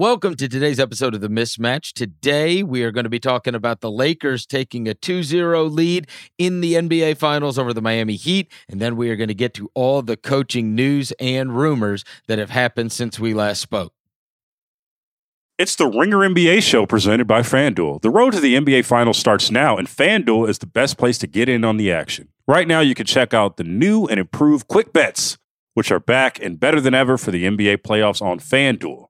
Welcome to today's episode of The Mismatch. Today, we are going to be talking about the Lakers taking a 2 0 lead in the NBA Finals over the Miami Heat. And then we are going to get to all the coaching news and rumors that have happened since we last spoke. It's the Ringer NBA show presented by FanDuel. The road to the NBA Finals starts now, and FanDuel is the best place to get in on the action. Right now, you can check out the new and improved Quick Bets, which are back and better than ever for the NBA playoffs on FanDuel.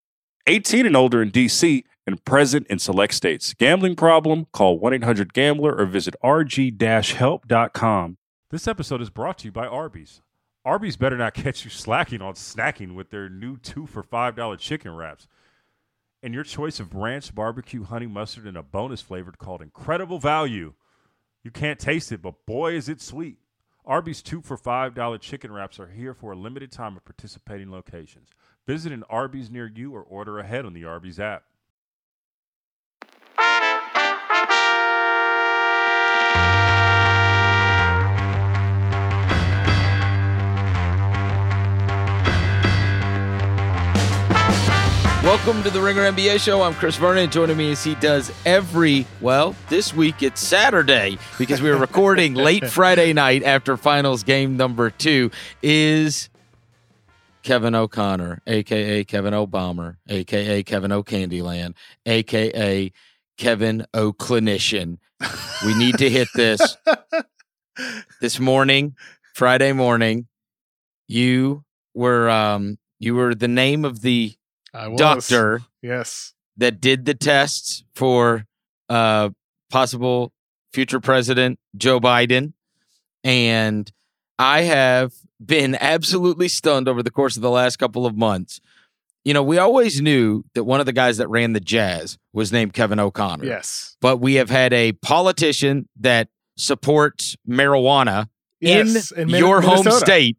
18 and older in DC and present in select states. Gambling problem? Call 1-800-GAMBLER or visit rg-help.com. This episode is brought to you by Arby's. Arby's better not catch you slacking on snacking with their new 2 for $5 chicken wraps. And your choice of ranch, barbecue, honey mustard, and a bonus flavored called Incredible Value. You can't taste it, but boy is it sweet. Arby's 2 for $5 chicken wraps are here for a limited time at participating locations. Visit an Arby's near you or order ahead on the Arby's app. Welcome to the Ringer NBA show. I'm Chris Vernon. Joining me as he does every, well, this week it's Saturday because we are recording late Friday night after finals game number two is Kevin O'Connor, aka Kevin O'Bomber, aka Kevin O'Candyland, aka Kevin O'Clinician. We need to hit this. this morning, Friday morning, you were um you were the name of the doctor yes that did the tests for uh possible future president Joe Biden and I have been absolutely stunned over the course of the last couple of months. You know, we always knew that one of the guys that ran the Jazz was named Kevin O'Connor. yes But we have had a politician that supports marijuana Yes, in, in Min- your home state.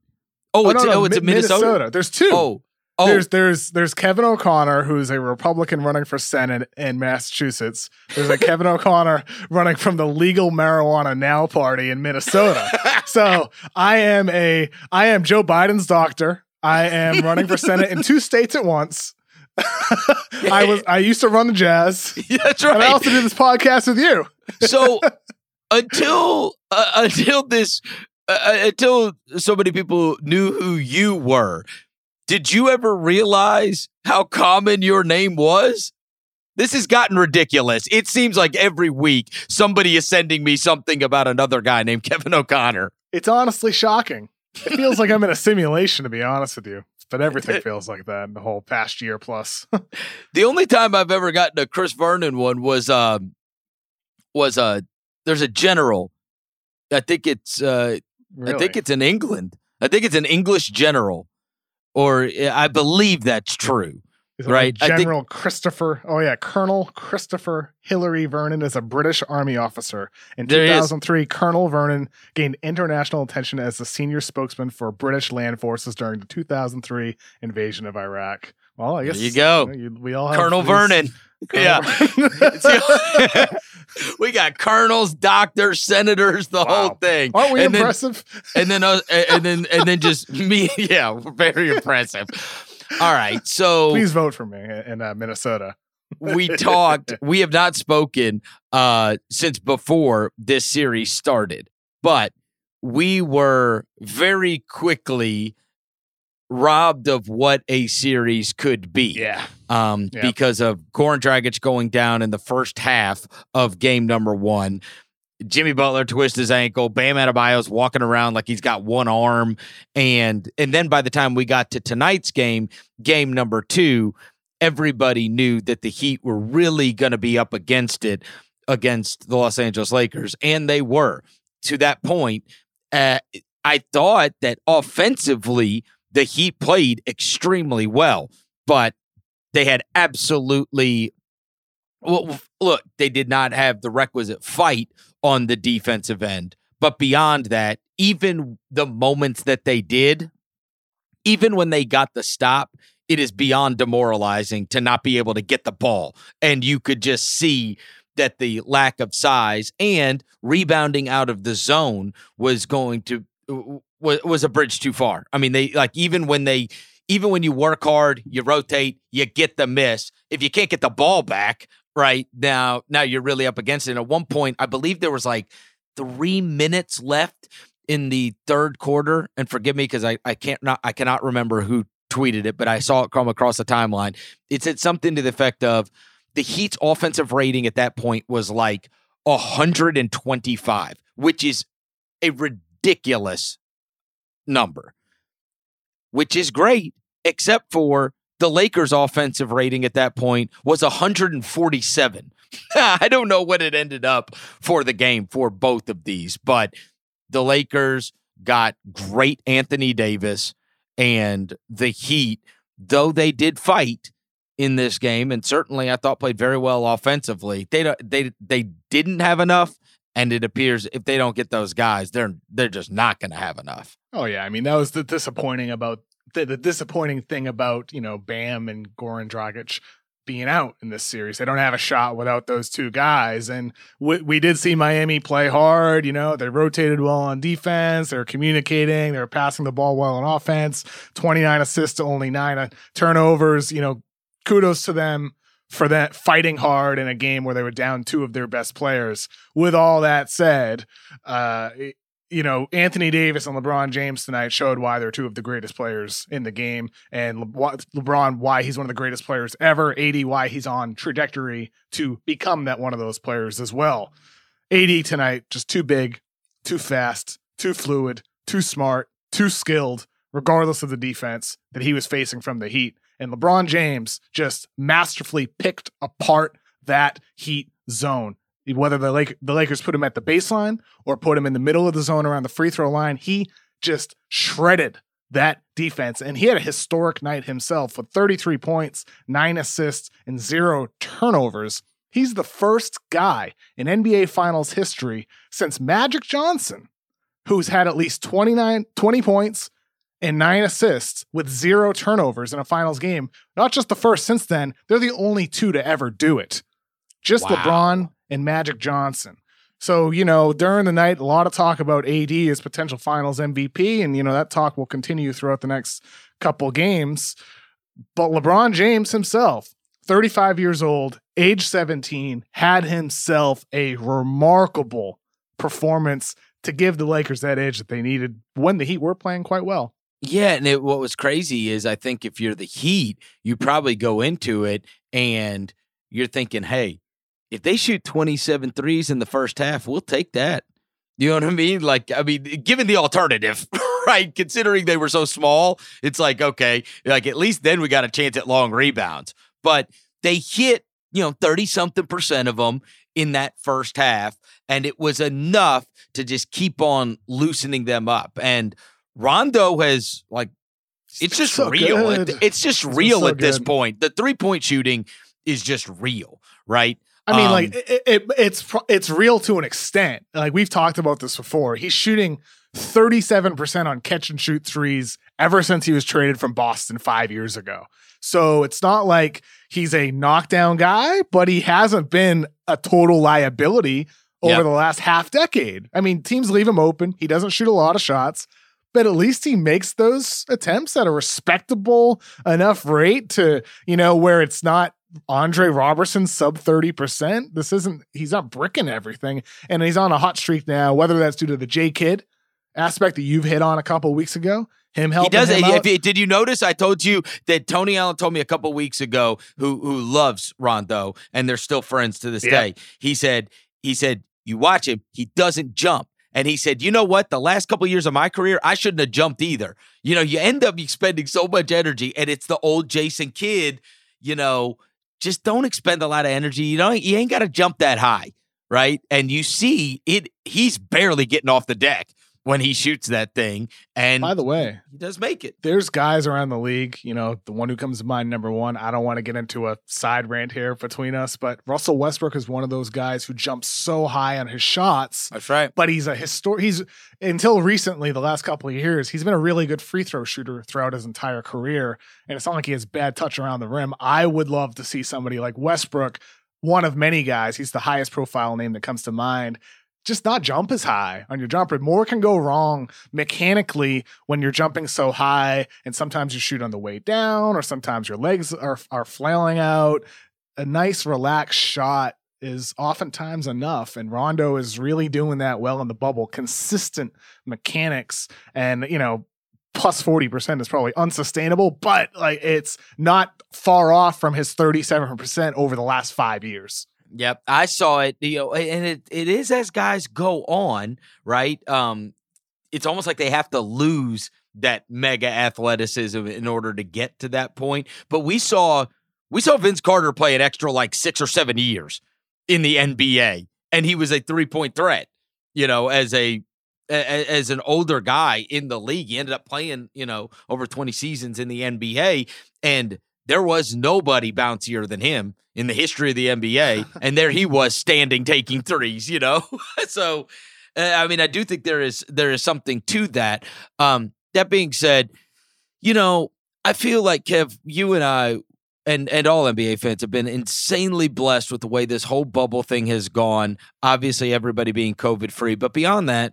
Oh, it's, no, no, oh, it's Mi- in Minnesota. There's two. Oh, oh, There's there's there's Kevin O'Connor who's a Republican running for Senate in Massachusetts. There's a Kevin O'Connor running from the Legal Marijuana Now Party in Minnesota. so I am a I am Joe Biden's doctor. I am running for Senate in two states at once. I was I used to run the Jazz, that's and I also did this podcast with you. so until uh, until this uh, uh, until so many people knew who you were did you ever realize how common your name was this has gotten ridiculous it seems like every week somebody is sending me something about another guy named kevin o'connor It's honestly shocking. It feels like I'm in a simulation, to be honest with you. But everything feels like that in the whole past year plus. the only time i've ever gotten a chris vernon one was um was uh there's a general i think it's uh I think it's in England. I think it's an English general, or eh, I believe that's true. Is it like right, think- General Christopher. Oh yeah, Colonel Christopher Hillary Vernon is a British Army officer. In There he is. 2003, Colonel Vernon gained international attention as the senior spokesman for British land forces during the 2003 invasion of Iraq. Well, I There you go. you- we all have Colonel these- Vernon. Colonel Yeah. We got colonels, doctors, senators, the whole thing. Aren't we and then, impressive? and then, uh, and then, and then, just me. Yeah, very impressive. All right, so Please vote for me in uh, Minnesota. we talked. We have not spoken uh, since before this series started, but we were very quickly robbed of what a series could be. Yeah. Um, Yep. because of Goran Dragic going down in the first half of game number one. Jimmy Butler twists his ankle. Bam Adebayo's walking around like he's got one arm, and and then by the time we got to tonight's game, game number two, everybody knew that the Heat were really going to be up against it against the Los Angeles Lakers, and they were. To that point, uh, I thought that offensively the Heat played extremely well, but they had absolutely well, look, they did not have the requisite fight on the defensive end. But beyond that, even the moments that they did, even when they got the stop, it is beyond demoralizing to not be able to get the ball. And you could just see that the lack of size and rebounding out of the zone was going to was, was a bridge too far. I mean, they like even when they even when you work hard, you rotate, you get the miss. If you can't get the ball back, right now, now you're really up against it. And at one point, I believe there was like three minutes left in the third quarter. And forgive me because I, I can't not I cannot remember who tweeted it, but I saw it come across the timeline. It said something to the effect of the Heat's offensive rating at that point was like 125, which is a ridiculous number, which is great, except for the Lakers' offensive rating at that point was 147. I don't know what it ended up for the game for both of these, but the Lakers got great Anthony Davis and the Heat, though they did fight in this game, and certainly I thought played very well offensively. They they they didn't have enough, and it appears if they don't get those guys, they're they're just not going to have enough. Oh yeah, I mean that was the disappointing about the, the disappointing thing about you know Bam and Goran Dragic being out in this series. They don't have a shot without those two guys. And we, we did see Miami play hard. You know, they rotated well on defense. They're communicating. They're passing the ball well on offense. 29 assists to only nine uh, turnovers. You know, kudos to them for that fighting hard in a game where they were down two of their best players. With all that said, uh, you know, Anthony Davis and LeBron James tonight showed why they're two of the greatest players in the game, and Le- LeBron why he's one of the greatest players ever. AD why he's on trajectory to become that one of those players as well. AD tonight just too big, too fast, too fluid, too smart, too skilled, regardless of the defense that he was facing from the Heat. And LeBron James just masterfully picked apart that Heat zone whether the Lake, the Lakers put him at the baseline or put him in the middle of the zone around the free throw line, he just shredded that defense. And he had a historic night himself with 33 points, nine assists, and zero turnovers. He's the first guy in NBA Finals history since Magic Johnson who's had at least 29, 20 points and nine assists with zero turnovers in a finals game. Not just the first since then, they're the only two to ever do it. Just wow. LeBron and Magic Johnson. So, you know, during the night, a lot of talk about AD as potential finals MVP. And, you know, that talk will continue throughout the next couple games. But LeBron James himself, 35 years old, age 17, had himself a remarkable performance to give the Lakers that edge that they needed when the Heat were playing quite well. Yeah, and it, what was crazy is I think if you're the Heat, you probably go into it and you're thinking, hey, if they shoot 27 threes in the first half, we'll take that. You know what I mean? Like, I mean, eh, given the alternative, right? Considering they were so small, it's like, okay, like at least then we got a chance at long rebounds. But they hit, you know, 30 something percent of them in that first half. And it was enough to just keep on loosening them up. And Rondo has, like, it's just so real. it's just real so at good. this point. The three point shooting is just real, right? I mean, um, like it, it, it's it's real to an extent. Like we've talked about this before. He's shooting 37% on catch and shoot threes ever since he was traded from Boston 5 years ago. So it's not like he's a knockdown guy, but he hasn't been a total liability over yep. the last half decade. I mean, teams leave him open. He doesn't shoot a lot of shots, but at least he makes those attempts at a respectable enough rate to, you know, where it's not Andre Roberson sub 30%. This isn't, he's not bricking everything. And he's on a hot streak now, whether that's due to the J Kidd aspect that you've hit on a couple weeks ago. Him helping. He does. Him did you notice? I told you that Tony Allen told me a couple weeks ago, who who loves Rondo, and they're still friends to this day. He said, he said, you watch him, he doesn't jump. And he said, you know what? The last couple of years of my career, I shouldn't have jumped either. You know, you end up expending so much energy, and it's the old Jason Kidd, you know, just don't expend a lot of energy. You don't you ain't got to jump that high, right? And you see it he's barely getting off the deck when he shoots that thing. And By the way, he does make it. there's guys around the league, you know, the one who comes to mind, number one. I don't want to get into a side rant here between us, but Russell Westbrook is one of those guys who jumps so high on his shots, That's right. but he's a histor. He's until recently, the last couple of years, he's been a really good free throw shooter throughout his entire career, and it's not like he has bad touch around the rim. I would love to see somebody like Westbrook, one of many guys. He's the highest profile name that comes to mind. Just not jump as high on your jumper. More can go wrong mechanically when you're jumping so high, and sometimes you shoot on the way down, or sometimes your legs are are flailing out. A nice relaxed shot is oftentimes enough. And Rondo is really doing that well in the bubble. Consistent mechanics and, you know, plus 40% is probably unsustainable, but like it's not far off from his 37% over the last five years. Yep, I saw it. You know, and it, it is as guys go on, right? Um, it's almost like they have to lose that mega athleticism in order to get to that point. But we saw we saw Vince Carter play an extra like six or seven years in the NBA, and he was a three point threat. You know, as a as an older guy in the league, he ended up playing you know over twenty seasons in the NBA, and there was nobody bouncier than him in the history of the NBA, and there he was standing taking threes. You know, so uh, I mean, I do think there is there is something to that. Um, that being said, you know, I feel like Kev, you and I. And, and all NBA fans have been insanely blessed with the way this whole bubble thing has gone. Obviously, everybody being COVID free, but beyond that,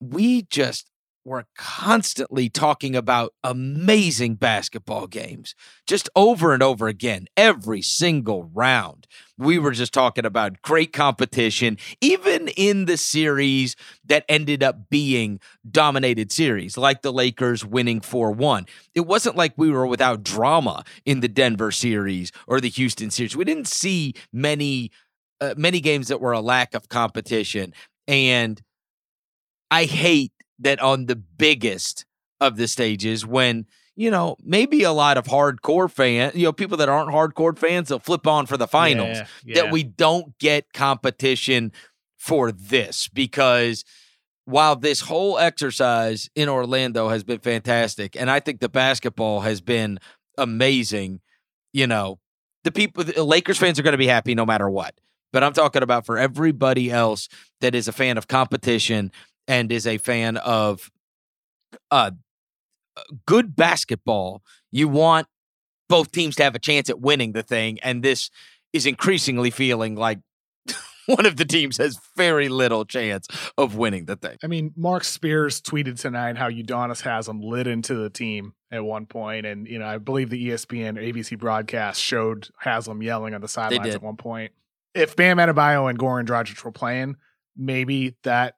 we just were constantly talking about amazing basketball games just over and over again every single round. We were just talking about great competition even in the series that ended up being dominated series like the lakers winning 4-1 it wasn't like we were without drama in the denver series or the houston series. We didn't see many uh, many games that were a lack of competition and I hate that on the biggest of the stages when you know maybe a lot of hardcore fans you know people that aren't hardcore fans they'll flip on for the finals that we don't get competition for this because while this whole exercise in Orlando has been fantastic and I think the basketball has been amazing you know the people the Lakers fans are going to be happy no matter what but I'm talking about for everybody else that is a fan of competition and is a fan of uh good basketball you want both teams to have a chance at winning the thing and this is increasingly feeling like one of the teams has very little chance of winning the thing I mean, Mark Spears tweeted tonight how Udonis Haslem lit into the team at one point, and you know, I believe the ESPN ABC broadcast showed Haslem yelling on the sidelines at one point. If Bam Adebayo and Goran Dragic were playing, maybe that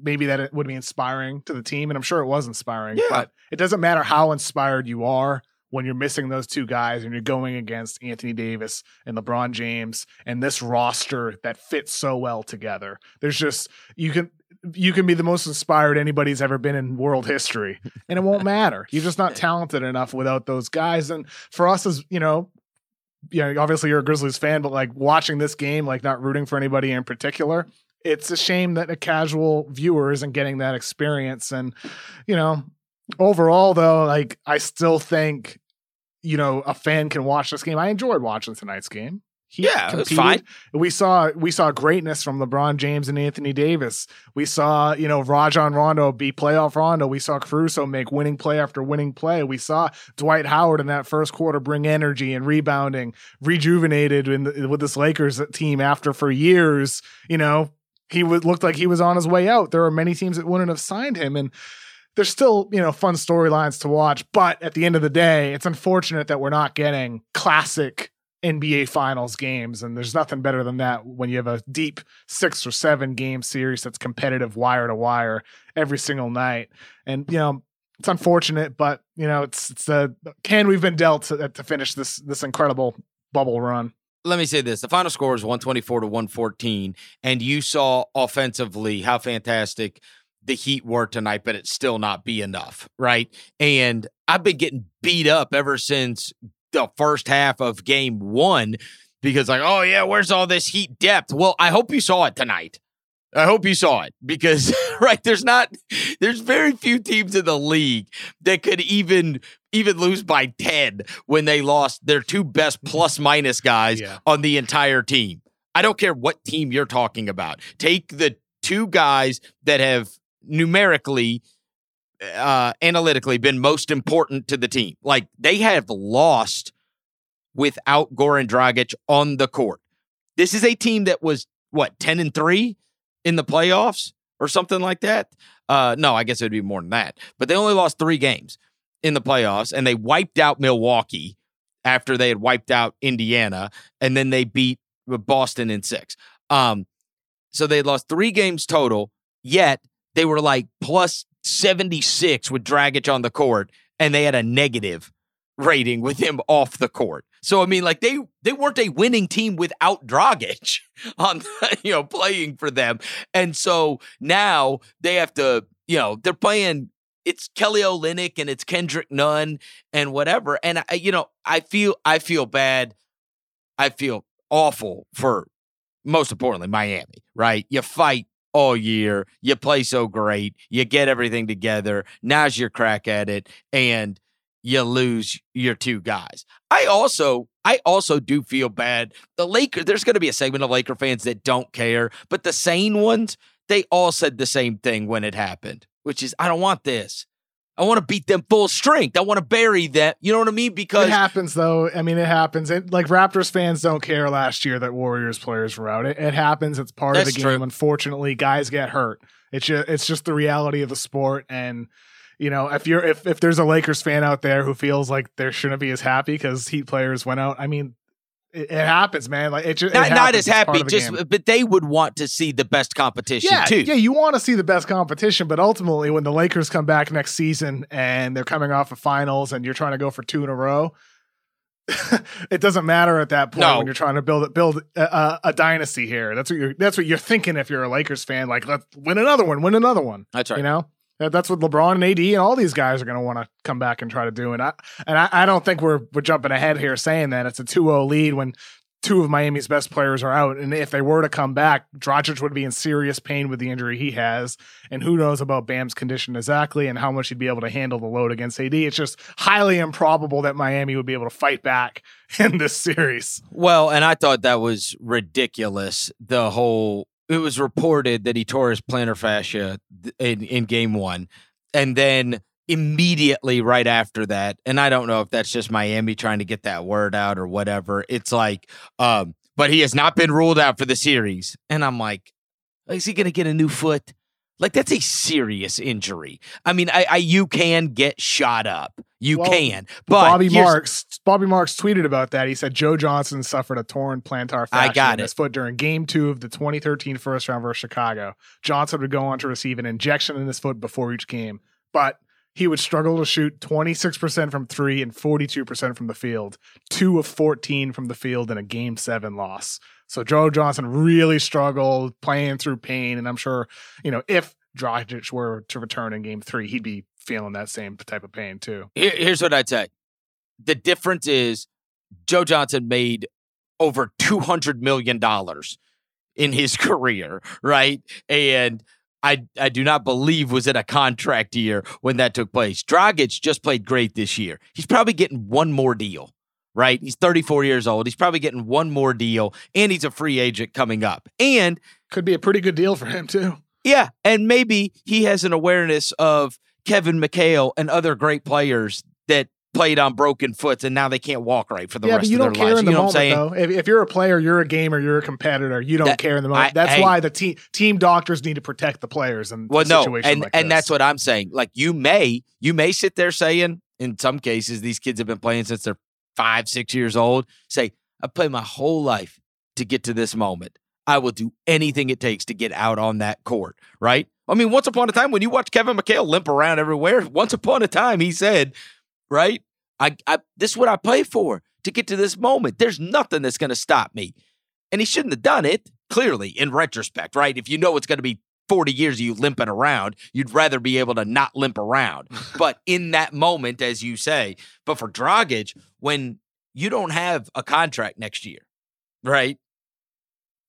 maybe that it would be inspiring to the team, and I'm sure it was inspiring. Yeah. But it doesn't matter how inspired you are when you're missing those two guys and you're going against Anthony Davis and LeBron James and this roster that fits so well together. There's just you can you can be the most inspired anybody's ever been in world history and it won't matter. You're just not talented enough without those guys and for us as, you know, you know, obviously you're a Grizzlies fan, but like watching this game, like not rooting for anybody in particular, it's a shame that a casual viewer isn't getting that experience. And, you know, overall though, like I still think, you know, a fan can watch this game. I enjoyed watching tonight's game. He Yeah, competed. fine. We saw we saw greatness from LeBron James and Anthony Davis. We saw, you know, Rajon Rondo be playoff Rondo. We saw Caruso make winning play after winning play. We saw Dwight Howard in that first quarter bring energy and rebounding, rejuvenated in the, with this Lakers team after for years, you know, he would looked like he was on his way out. There are many teams that wouldn't have signed him and there's still, you know, fun storylines to watch, but at the end of the day, it's unfortunate that we're not getting classic NBA Finals games, and there's nothing better than that when you have a deep six or seven game series that's competitive wire to wire every single night. And you know, it's unfortunate, but you know, it's it's a can we've been dealt to, to finish this this incredible bubble run. Let me say this. The final score is 124 to 114 and you saw offensively how fantastic the heat were tonight but it still not be enough right? And i've been getting beat up ever since the first half of game one because like oh yeah where's all this heat depth? Well i hope you saw it tonight I hope you saw it because right there's not there's very few teams in the league that could even even lose by 10 when they lost their two best plus minus guys Yeah. on the entire team. I don't care what team you're talking about. Take the two guys that have numerically uh analytically been most important to the team. Like they have lost without Goran Dragic on the court. This is a team that was what 10 and 3 in the playoffs or something like that. Uh no, I guess it'd be more than that. But they only lost 3 games in the playoffs and they wiped out Milwaukee after they had wiped out Indiana and then they beat Boston in 6. Um so they lost 3 games total, yet they were like plus 76 with Dragic on the court and they had a negative rating with him off the court. So I mean, like they they weren't a winning team without Dragic on you know playing for them, and so now they have to you know they're playing. It's Kelly Olynyk and it's Kendrick Nunn and whatever, and I you know I feel I feel bad, I feel awful for most importantly Miami. Right, you fight all year, you play so great, you get everything together. Now's your crack at it, and you lose your two guys. I also I also do feel bad. The Laker there's going to be a segment of Laker fans that don't care, but the sane ones, they all said the same thing when it happened, which is I don't want this. I want to beat them full strength. I want to bury them. You know what I mean? Because It happens though. I mean, it happens. It, like Raptors fans don't care last year that Warriors players were out. It, it happens. It's part of the game. true. Unfortunately, guys get hurt. It's just, it's just the reality of the sport. And you know, if you're if if there's a Lakers fan out there who feels like they shouldn't be as happy because Heat players went out, I mean, it, happens, man. Like it just it not, not as happy, just game. but they would want to see the best competition yeah, too. yeah. You want to see the best competition, but ultimately, when the Lakers come back next season and they're coming off of finals, and you're trying to go for two in a row, it doesn't matter at that point No. when you're trying to build build a, a, dynasty here. That's what you're. That's what you're thinking if you're a Lakers fan. Like, let's win another one, win another one. That's right. You know, that's what LeBron and AD and all these guys are going to want to come back and try to do. And I and I, I don't think we're we're jumping ahead here saying that it's a 2-0 lead when two of Miami's best players are out. And if they were to come back, Dragic would be in serious pain with the injury he has. And who knows about Bam's condition exactly and how much he'd be able to handle the load against AD. It's just highly improbable that Miami would be able to fight back in this series. Well, and I thought that was ridiculous. The whole it was reported that he tore his plantar fascia in, in game one. And then immediately right after that, and I don't know if that's just Miami trying to get that word out or whatever. It's like, um, but he has not been ruled out for the series. And I'm like, is he gonna get a new foot? Like that's a serious injury. I mean, I, I you can get shot up. You Well, can, but Bobby Marks Bobby Marks tweeted about that. He said Joe Johnson suffered a torn plantar fascia in his foot during game two of the 2013 first round versus Chicago. Johnson would go on to receive an injection in his foot before each game, but he would struggle to shoot 26% from three and 42% from the field, two of 14 from the field in a game seven loss. So Joe Johnson really struggled playing through pain. And I'm sure, you know, if Dragic were to return in game three, he'd be feeling that same type of pain too. Here, here's what I'd say. The difference is Joe Johnson made over $200 million in his career, right? And I, I do not believe was in a contract year when that took place. Dragic just played great this year. He's probably getting one more deal, right? He's 34 years old. He's probably getting one more deal, and he's a free agent coming up. And Could be a pretty good deal for him too. yeah, and maybe he has an awareness of Kevin McHale and other great players that played on broken foots and now they can't walk right for the yeah, rest you of their don't care lives. in the you know what I'm moment saying? though. If, if you're a player, you're a gamer, you're a competitor. You don't That- care in the moment. I- that's hey. why the team team doctors need to protect the players in Well, no, situation and like and that's what I'm saying. Like you may you may sit there saying, in some cases, these kids have been playing since they're five, six years old. Say, I played my whole life to get to this moment. I will do anything it takes to get out on that court. Right? I mean, once upon a time, when you watch Kevin McHale limp around everywhere, once upon a time he said, right? I, I this is what I play for to get to this moment. There's nothing that's going to stop me. And he shouldn't have done it, clearly, in retrospect, right? If you know it's going to be 40 years of you limping around, you'd rather be able to not limp around. but in that moment, as you say, but for Dragic, when you don't have a contract next year, right?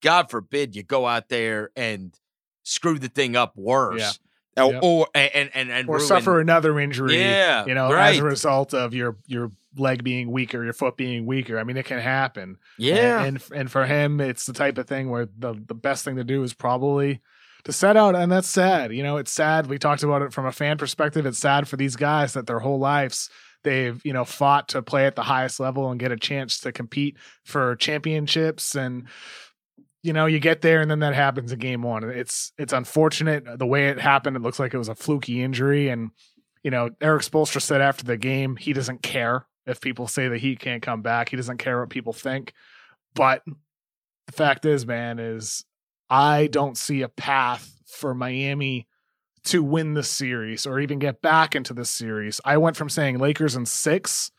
God forbid you go out there and screw the thing up worse. Yeah. Or, Yep. or and and and or ruin- suffer another injury. Yeah, you know, as a result of your your leg being weaker, your foot being weaker. I mean, it can happen. Yeah, and and, and for him, it's the type of thing where the the best thing to do is probably to set out, and that's sad. You know, it's sad. We talked about it from a fan perspective. It's sad for these guys that their whole lives they've you know fought to play at the highest level and get a chance to compete for championships and you know you get there and then that happens in game one it's it's unfortunate the way it happened it looks like it was a fluky injury and you know erik spoelstra said after the game he doesn't care if people say that he can't come back he doesn't care what people think but the fact is man is i don't see a path for miami to win the series or even get back into the series i went from saying lakers in six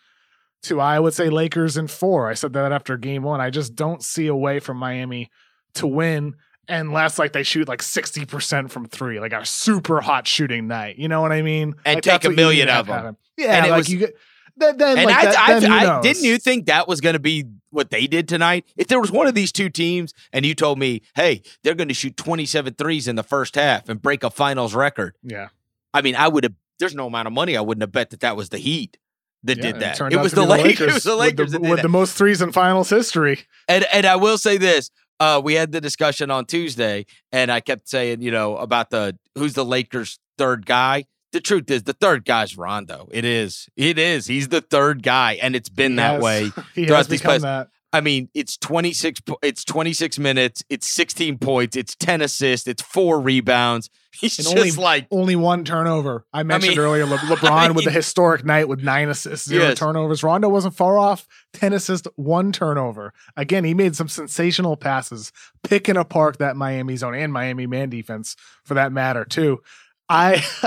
to i would say lakers in four i said that after game one i just don't see a way for miami to win unless like they shoot like 60% from three, like a super hot shooting night. You know what I mean? And Like, take a million of them. Yeah, And it like was- you get then, then and like I, that, I, then who I didn't you think that was going to be what they did tonight? If there was one of these two teams and you told me, hey, they're going to shoot 27 threes in the first half and break a finals record, Yeah, I mean, I would have, there's no amount of money I wouldn't have bet that that was the Heat that yeah, did that. turned It was the, be Lakers. It was the with the, with the most threes in finals history. And and I will say this. Uh, we had the discussion on Tuesday, and I kept saying, you know, about the who's the Lakers' third guy. The truth is, the third guy's Rondo. It is. It is. He's the third guy, and it's been He that has- way. He throughout has these become that. I mean, it's 26 po- it's 26 minutes, it's 16 points, it's 10 assists, it's 4 rebounds. He's And just only- like Only one turnover. I mentioned mean- earlier Le- LeBron with the mean- historic night with nine assists, zero Yes. turnovers. Rondo wasn't far off. 10 assists, one turnover. Again, he made some sensational passes, picking apart that Miami zone and Miami man defense for that matter, too. I,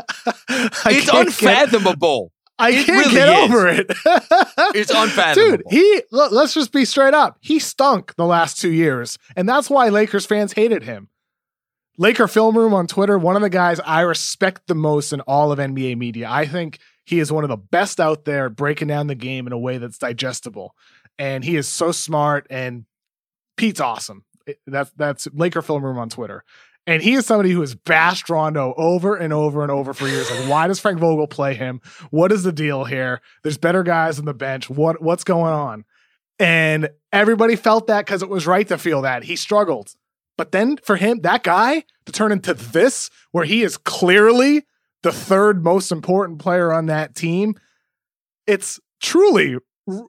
I it's can't get- unfathomable. I can't really get is. over it. It's unfathomable. Dude, he look, let's just be straight up. He stunk the last two years, and that's why Lakers fans hated him. Laker Film Room on Twitter, one of the guys I respect the most in all of NBA media. I think he is one of the best out there breaking down the game in a way that's digestible. And he is so smart and Pete's awesome. That's that's Laker Film Room on Twitter. And he is somebody who has bashed Rondo over and over and over for years. Like, why does Frank Vogel play him? What is the deal here? There's better guys on the bench. What what's going on? And everybody felt that because it was right to feel that. He struggled. But then for him, that guy to turn into this, where he is clearly the third most important player on that team, it's truly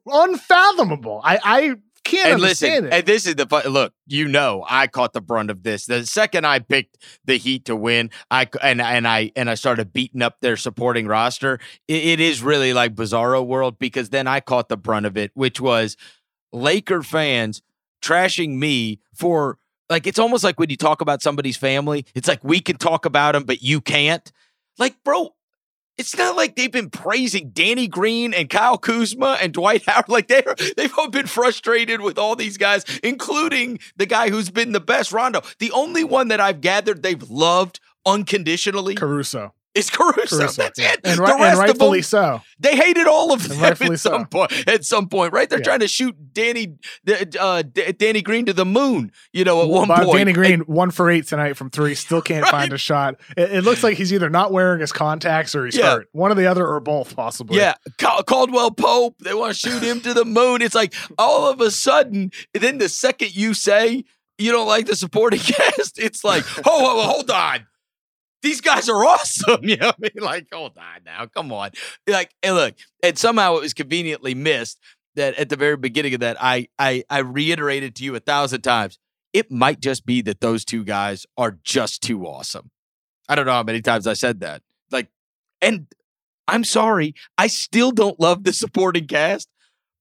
unfathomable. I, I can't and listen, understand it. and this is the fu- look. You know, I caught the brunt of this. The second I picked the Heat to win, I and and I and I started beating up their supporting roster. It, it is really like Bizarro World because then I caught the brunt of it, which was Laker fans trashing me for like it's almost like when you talk about somebody's family, it's like we can talk about them, but you can't. Like, bro, it's not like they've been praising Danny Green and Kyle Kuzma and Dwight Howard. Like they they've all been frustrated with all these guys, including the guy who's been the best, Rondo. The only one that I've gathered they've loved unconditionally Caruso. Is Caruso. Caruso. That's it. And, the ri- and rest of rightfully them, so. they hated all of them at some so. point. At some point, right? They're Yeah. trying to shoot Danny, uh, Danny Green to the moon. You know, at one But point. Danny Green, one for eight tonight from three, still can't Right. find a shot. It, it looks like he's either not wearing his contacts or he's Yeah. hurt. One or the other, or both, possibly. Yeah, Cal- Caldwell Pope. They want to shoot him to the moon. It's like all of a sudden, then the second you say you don't like the supporting cast, it's like, oh, hold on. These guys are awesome. You know what I mean? Like, hold on now. Come on. Like, and look, and somehow it was conveniently missed that at the very beginning of that, I I I reiterated to you a thousand times. It might just be that those two guys are just too awesome. I don't know how many times I said that. Like, and I'm sorry, I still don't love the supporting cast.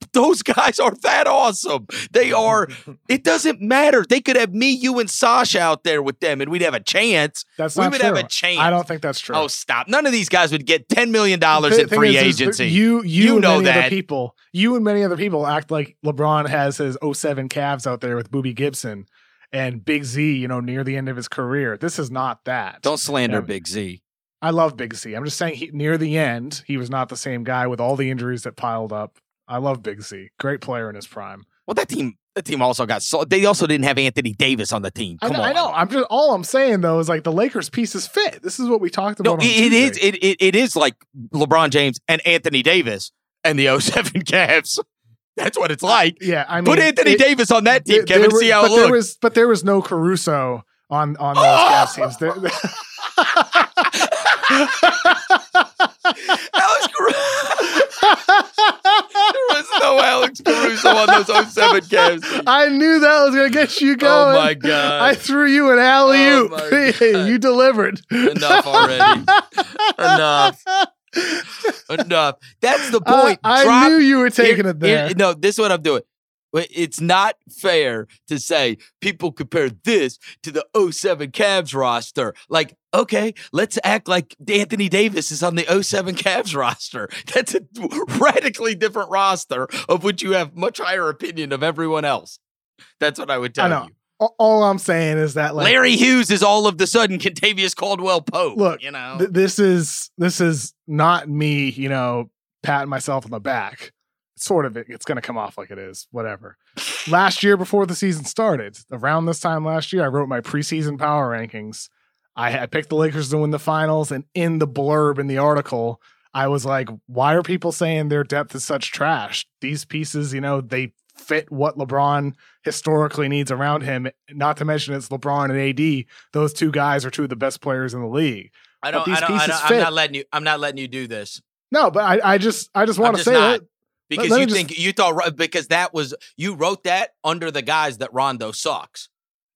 Those guys are that awesome. They are. It doesn't matter. They could have me, you, and Sasha out there with them, and we'd have a chance. That's we would true. have a chance. I don't think that's true. Oh, stop! None of these guys would get ten million dollars in free is, is agency. You, you, You and know that. other people, you and many other people act like LeBron has his 07 Cavs out there with Boobie Gibson and Big Z, you know, near the end of his career. This is not that. don't slander. Big Z. I love Big Z. I'm just saying, he, near the end, he was not the same guy with all the injuries that piled up. I love Big Z. Great player in his prime. Well, that team, The team also got so they also didn't have Anthony Davis on the team. I Come know, on. I know. I'm just all I'm saying though is like the Lakers pieces fit. This is what we talked No, about. it, on it is it, it it is like LeBron James and Anthony Davis and the 07 Cavs. That's what it's like. yeah, I mean, Put Anthony it- Davis on that team, Kevin. were- see how but it there looks. was, but there was no Caruso on on those Oh! Cavs teams. There- Alex Caruso. there was no Alex Caruso on those 07 Cavs. teams. I knew that was gonna get you oh going. Oh my god! I threw you an alley Oh oop. God. you delivered. Enough already. Enough. Enough. That's the point. I Drop- knew you were taking Here- it there. here- no, this is what I'm doing. It's not fair to say people compare this to the 07 Cavs roster. Like, okay, let's act like Anthony Davis is on the 07 Cavs roster. That's a radically different roster of which you have much higher opinion of everyone else. That's what I would tell I know. you. all, all I'm saying is that like Larry Hughes is all of the sudden Kentavious Caldwell Pope. Look, you know, th- this is this is not me, you know, patting myself on the back. Sort of it. It's going to come off like it is. Whatever. last year, before the season started, around this time last year, I wrote my preseason power rankings. I had picked the Lakers to win the finals, and in the blurb in the article, I was like, "Why are people saying their depth is such trash? These pieces, you know, they fit what LeBron historically needs around him. Not to mention it's LeBron and AD. Those two guys are two of the best players in the league." I but don't. these I don't, I pieces don't I'm fit. not letting you. I'm not letting you do this. No, but I, I just I just I'm want to say not. that because let you just- think you thought because that was you wrote that under the guise that Rondo sucks,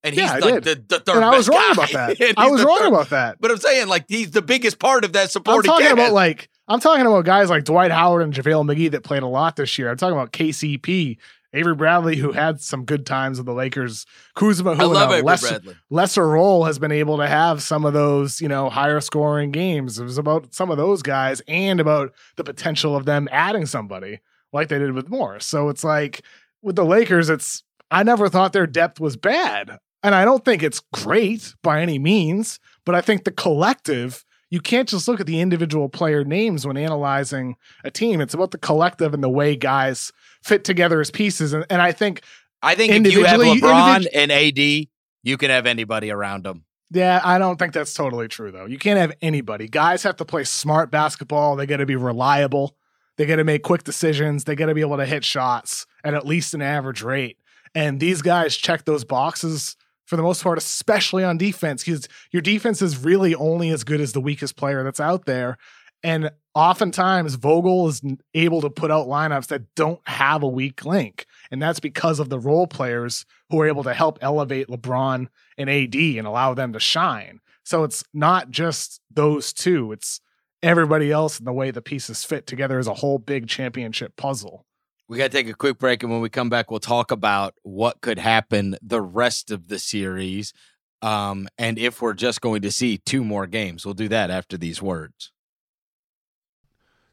and he's Yeah, like the, the third. and I was wrong guy. about that. I was wrong third- about that. But I'm saying like he's the biggest part of that supporting. I'm talking cast. about like I'm talking about guys like Dwight Howard and JaVale McGee that played a lot this year. I'm talking about KCP, Avery Bradley, who had some good times with the Lakers. Kuzma, who I in a lesser, lesser role has been able to have some of those, you know, higher scoring games. It was about some of those guys and about the potential of them adding somebody like they did with Morris. So it's like with the Lakers, it's I never thought their depth was bad. And I don't think it's great by any means, but I think the collective, you can't just look at the individual player names when analyzing a team. It's about the collective and the way guys fit together as pieces. And, and I think I think if you have LeBron and AD, you can have anybody around them. Yeah, I don't think that's totally true though. You can't have anybody. Guys have to play smart basketball. They got to be reliable. They got to make quick decisions. They got to be able to hit shots at at least an average rate. And these guys check those boxes for the most part, especially on defense, because your defense is really only as good as the weakest player that's out there. And oftentimes, Vogel is able to put out lineups that don't have a weak link. And that's because of the role players who are able to help elevate LeBron and AD and allow them to shine. So it's not just those two, it's everybody else and the way the pieces fit together as a whole big championship puzzle. We got to take a quick break, and when we come back, we'll talk about what could happen the rest of the series, um, and if we're just going to see two more games. We'll do that after these words.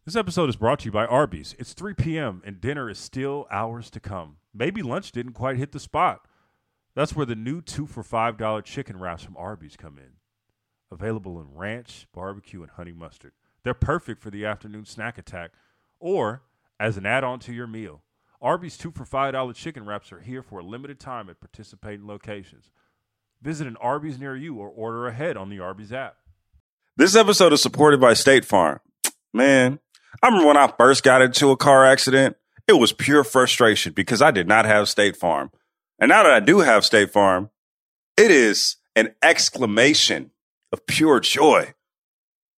This episode is brought to you by Arby's. It's 3 p.m. and dinner is still hours to come. Maybe lunch didn't quite hit the spot. That's where the new two for $5 chicken wraps from Arby's come in. Available in ranch, barbecue, and honey mustard. They're perfect for the afternoon snack attack or as an add on to your meal. Arby's two for $5 chicken wraps are here for a limited time at participating locations. Visit an Arby's near you or order ahead on the Arby's app. This episode is supported by State Farm. Man, I remember when I first got into a car accident, it was pure frustration because I did not have State Farm. And now that I do have State Farm, it is an exclamation of pure joy.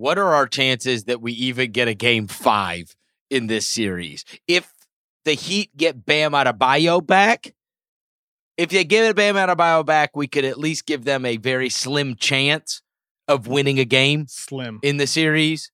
what are our chances that we even get a game five in this series? If the Heat get Bam Adebayo back, if they get Bam Adebayo back, we could at least give them a very slim chance of winning a game Slim. in the series.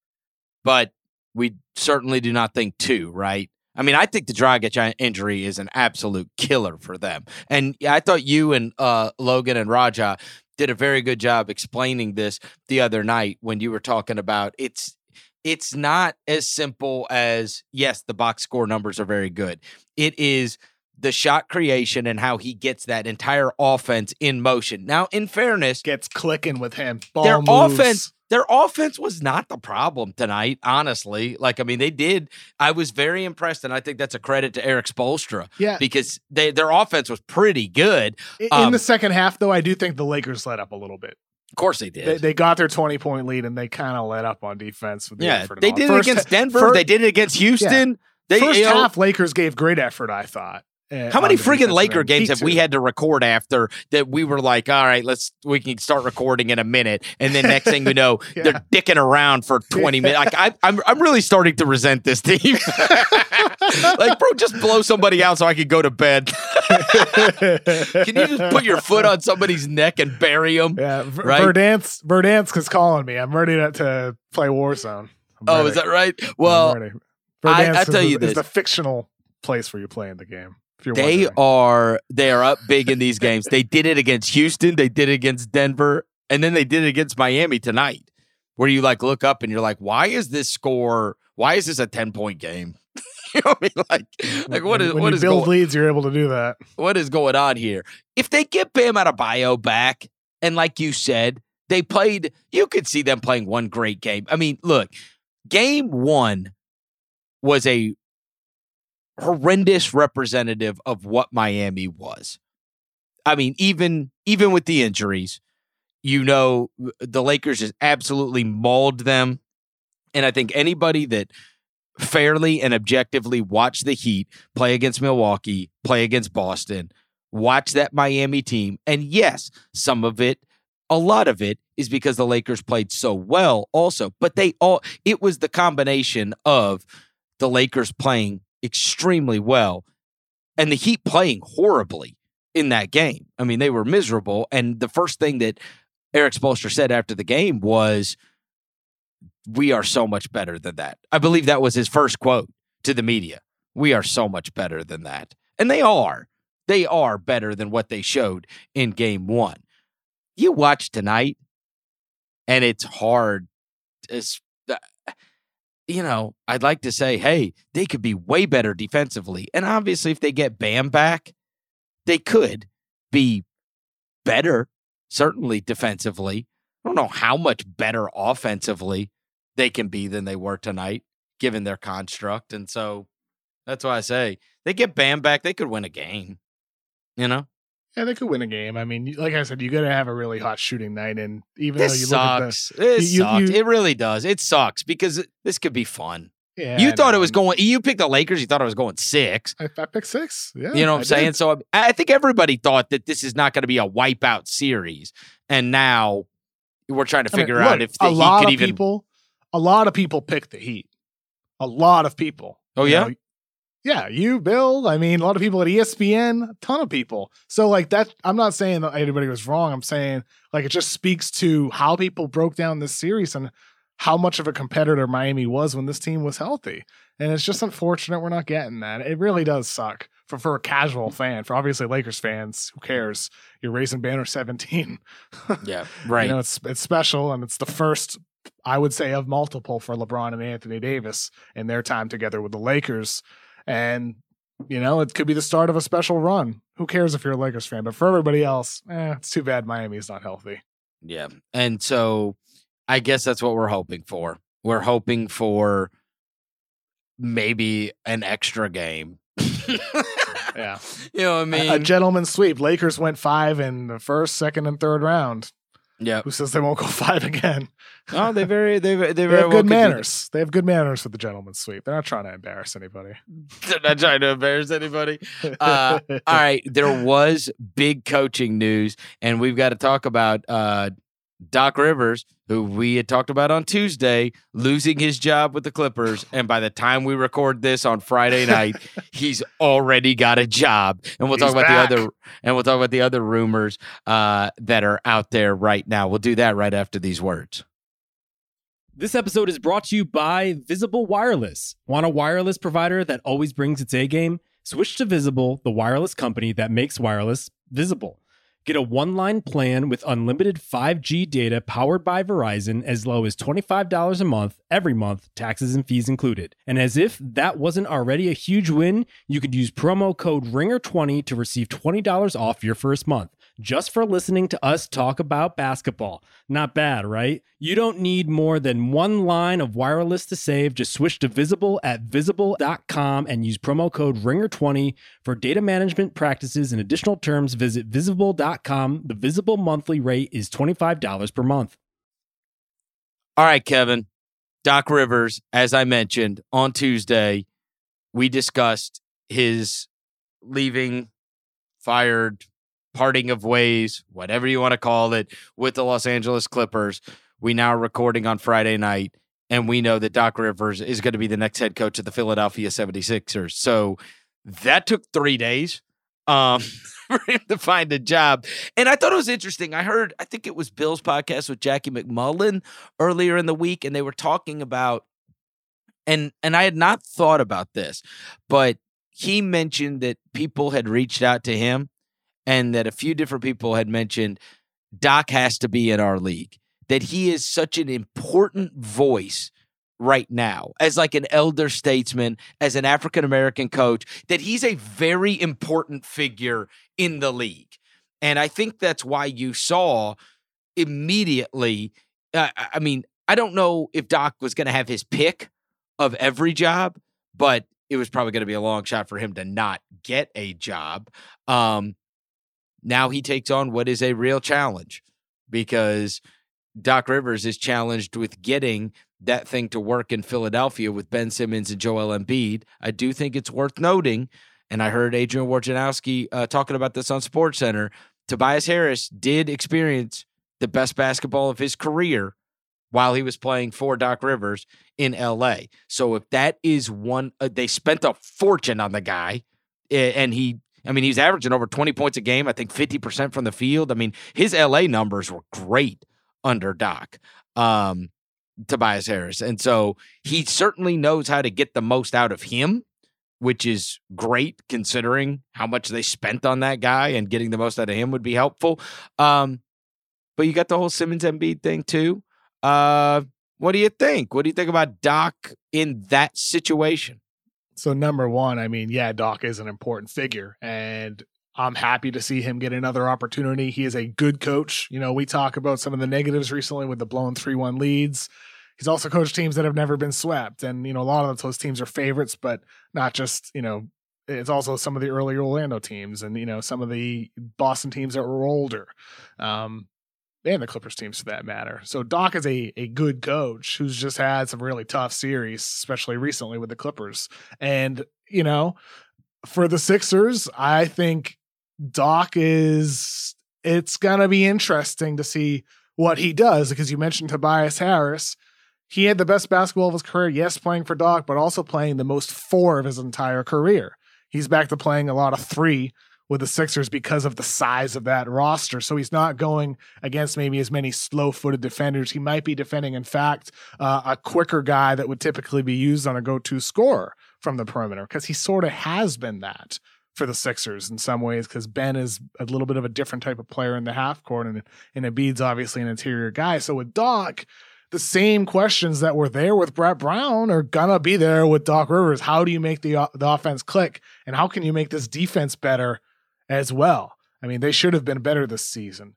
But we certainly do not think two, right? I mean, I think the Dragic injury is an absolute killer for them. And I thought you and uh, Logan and Raja did a very good job explaining this the other night when you were talking about it's it's not as simple as yes, the box score numbers are very good. It is the shot creation and how he gets that entire offense in motion. Now, in fairness, Gets clicking with him. Ball their moves. offense their offense was not the problem tonight, honestly. Like, I mean, they did. I was very impressed, and I think that's a credit to Erik Spoelstra Yeah. because they, their offense was pretty good. In Um, the second half, though, I do think the Lakers let up a little bit. Of course, they did. They, they got their 20 point lead and they kind of let up on defense. With the yeah, they all. did First it against Denver. fir- they did it against Houston. They, First you know, half, Lakers gave great effort, I thought. Uh, How many on the friggin' defensive Laker games Me have we had to record after that we were like, all right, let's we can start recording in a minute, and then next thing you know, Yeah. they're dicking around for twenty minutes. Like I, I'm I'm really starting to resent this team. like, bro, just blow somebody out so I can go to bed. Can you just put your foot on somebody's neck and bury them? Yeah, Ver- Right? Verdansk, Verdansk is calling me. I'm ready to, to play Warzone. Oh, is that right? Well. I- I tell the- you is this. the fictional place where you play in the game. They wondering. are they are up big in these games. They did it against Houston. They did it against Denver, and then they did it against Miami tonight. Where you like look up and you're like, why is this score? Why is this a ten point game? you know what I mean? Like, like what is when what is build going, leads, you're able to do that. what is going on here? If they get Bam Adebayo back, and like you said, they played. You could see them playing one great game. I mean, look, game one was a horrendous representative of what Miami was. I mean, even even with the injuries, you know, the Lakers just absolutely mauled them. And I think anybody that fairly and objectively watched the Heat play against Milwaukee, play against Boston, watch that Miami team, and yes, some of it, a lot of it is because the Lakers played so well also, but they all it was the combination of the Lakers playing extremely well and the Heat playing horribly in that game. I mean, they were miserable. And the first thing that Erik Spoelstra said after the game was, We are so much better than that. I believe that was his first quote to the media. We are so much better than that. And they are. They are better than what they showed in game one. You watch tonight, and it's hard. You know, I'd like to say, hey, they could be way better defensively. And obviously, if they get Bam back, they could be better, certainly defensively. I don't know how much better offensively they can be than they were tonight, given their construct. And so that's why I say they get Bam back, they could win a game. You know? Yeah, they could win a game. I mean, like I said, you got to have a really hot shooting night, and even though This you look at the, sucks. This you- sucks. you- it really does. It sucks because this could be fun. yeah, you I thought know. it was going. You picked the Lakers. You thought it was going six. I, I picked six. Yeah, You know what I I'm saying? did. So um, I I think everybody thought that this is not going to be a wipeout series, and now we're trying to I mean, figure out look, if the a Heat lot could of even. people, a lot of people picked the Heat. A lot of people. Oh, yeah? know, yeah, you, Bill. I mean, a lot of people at ESPN, a ton of people. So, like that, I'm not saying that anybody was wrong. I'm saying like it just speaks to how people broke down this series and how much of a competitor Miami was when this team was healthy. And it's just unfortunate we're not getting that. It really does suck for for a casual fan. For obviously Lakers fans, who cares? You're raising banner 17. yeah, right. You know, it's it's special and it's the first, I would say, of multiple for LeBron and Anthony Davis in their time together with the Lakers. And, you know, it could be the start of a special run. Who cares if you're a Lakers fan? But for everybody else, eh, it's too bad Miami's not healthy. Yeah. And so I guess that's what we're hoping for. We're hoping for maybe an extra game. Yeah. You know what I mean? A, a gentleman's sweep. Lakers went five in the first, second, and third round. Yeah. Who says they won't go five again? Oh, they very they they, They very have well good manners. They have good manners with the gentleman's sweep. They're not trying to embarrass anybody. They're not trying to embarrass anybody. Uh, all right, there was big coaching news, and we've got to talk about uh, Doc Rivers, who we had talked about on Tuesday, losing his job with the Clippers, and by the time we record this on Friday night, he's already got a job. And we'll talk about back. the other, and we'll talk about the other rumors uh, that are out there right now. We'll do that right after these words. This episode is brought to you by Visible Wireless. Want a wireless provider that always brings its A game? Switch to Visible, the wireless company that makes wireless visible. Get a one line plan with unlimited 5G data powered by Verizon as low as $25 a month every month, taxes and fees included. And as if that wasn't already a huge win, you could use promo code RINGER20 to receive $20 off your first month just for listening to us talk about basketball. Not bad, right? You don't need more than one line of wireless to save. Just switch to Visible at visible.com and use promo code RINGER20 for data management practices and additional terms. Visit visible.com. The Visible monthly rate is $25 per month. All right, Kevin. Doc Rivers, as I mentioned on Tuesday, we discussed his leaving, fired, parting of ways, whatever you want to call it, with the Los Angeles Clippers. We now are recording on Friday night, and we know that Doc Rivers is going to be the next head coach of the Philadelphia 76ers. So that took three days um, for him to find a job. And I thought it was interesting. I heard, I think it was Bill's podcast with Jackie MacMullan earlier in the week, and they were talking about, and and I had not thought about this, but he mentioned that people had reached out to him and that a few different people had mentioned Doc has to be in our league, that he is such an important voice right now as like an elder statesman, as an African American coach, that he's a very important figure in the league. And I think that's why you saw immediately. Uh, I mean, I don't know if Doc was going to have his pick of every job, but it was probably going to be a long shot for him to not get a job. Um, now he takes on what is a real challenge because Doc Rivers is challenged with getting that thing to work in Philadelphia with Ben Simmons and Joel Embiid. I do think it's worth noting, and I heard Adrian Wojnarowski uh, talking about this on Sports Center. Tobias Harris did experience the best basketball of his career while he was playing for Doc Rivers in LA. So if that is one, uh, they spent a fortune on the guy, and he I mean, he's averaging over 20 points a game, I think 50% from the field. I mean, his LA numbers were great under Doc, um, Tobias Harris. And so he certainly knows how to get the most out of him, which is great considering how much they spent on that guy and getting the most out of him would be helpful. Um, but you got the whole Simmons Embiid thing too. Uh, what do you think? What do you think about Doc in that situation? So number one, I mean, yeah, Doc is an important figure, and I'm happy to see him get another opportunity. He is a good coach. You know, we talk about some of the negatives recently with the blown three one leads. He's also coached teams that have never been swept, and you know, a lot of those teams are favorites, but not just you know. It's also some of the early Orlando teams, and you know some of the Boston teams that were older. Um, and the Clippers teams for that matter. So Doc is a a good coach who's just had some really tough series, especially recently with the Clippers. And you know, for the Sixers, I think Doc is it's gonna be interesting to see what he does because you mentioned Tobias Harris. He had the best basketball of his career, yes, playing for Doc, but also playing the most four of his entire career. He's back to playing a lot of three with the Sixers because of the size of that roster. So he's not going against maybe as many slow footed defenders. He might be defending, in fact, uh, a quicker guy that would typically be used on a go to scorer from the perimeter because he sort of has been that for the Sixers in some ways because Ben is a little bit of a different type of player in the half court and, and Embiid's obviously an interior guy. So with Doc, the same questions that were there with Brett Brown are gonna be there with Doc Rivers. How do you make the the offense click, and how can you make this defense better as well. I mean, they should have been better this season.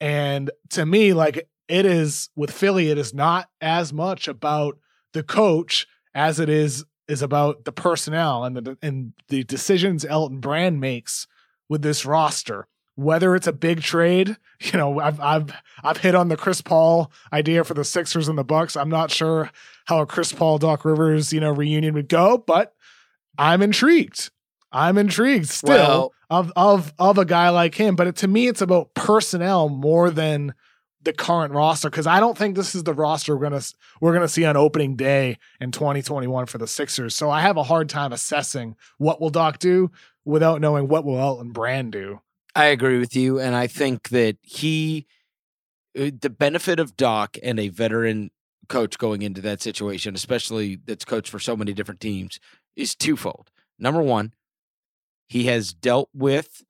And to me, like it is with Philly, it is not as much about the coach as it is is about the personnel and the and the decisions Elton Brand makes with this roster. Whether it's a big trade, you know, I've I've I've hit on the Chris Paul idea for the Sixers and the Bucks. I'm not sure how a Chris Paul Doc Rivers, you know, reunion would go, but I'm intrigued. I'm intrigued still well, of of of a guy like him. But it, to me, it's about personnel more than the current roster because I don't think this is the roster we're gonna we're gonna see on opening day in 2021 for the Sixers. So I have a hard time assessing what will Doc do without knowing what will Elton Brand do. I agree with you, and I think that he, uh, the benefit of Doc and a veteran coach going into that situation, especially that's coached for so many different teams, is twofold. Number one, he has dealt with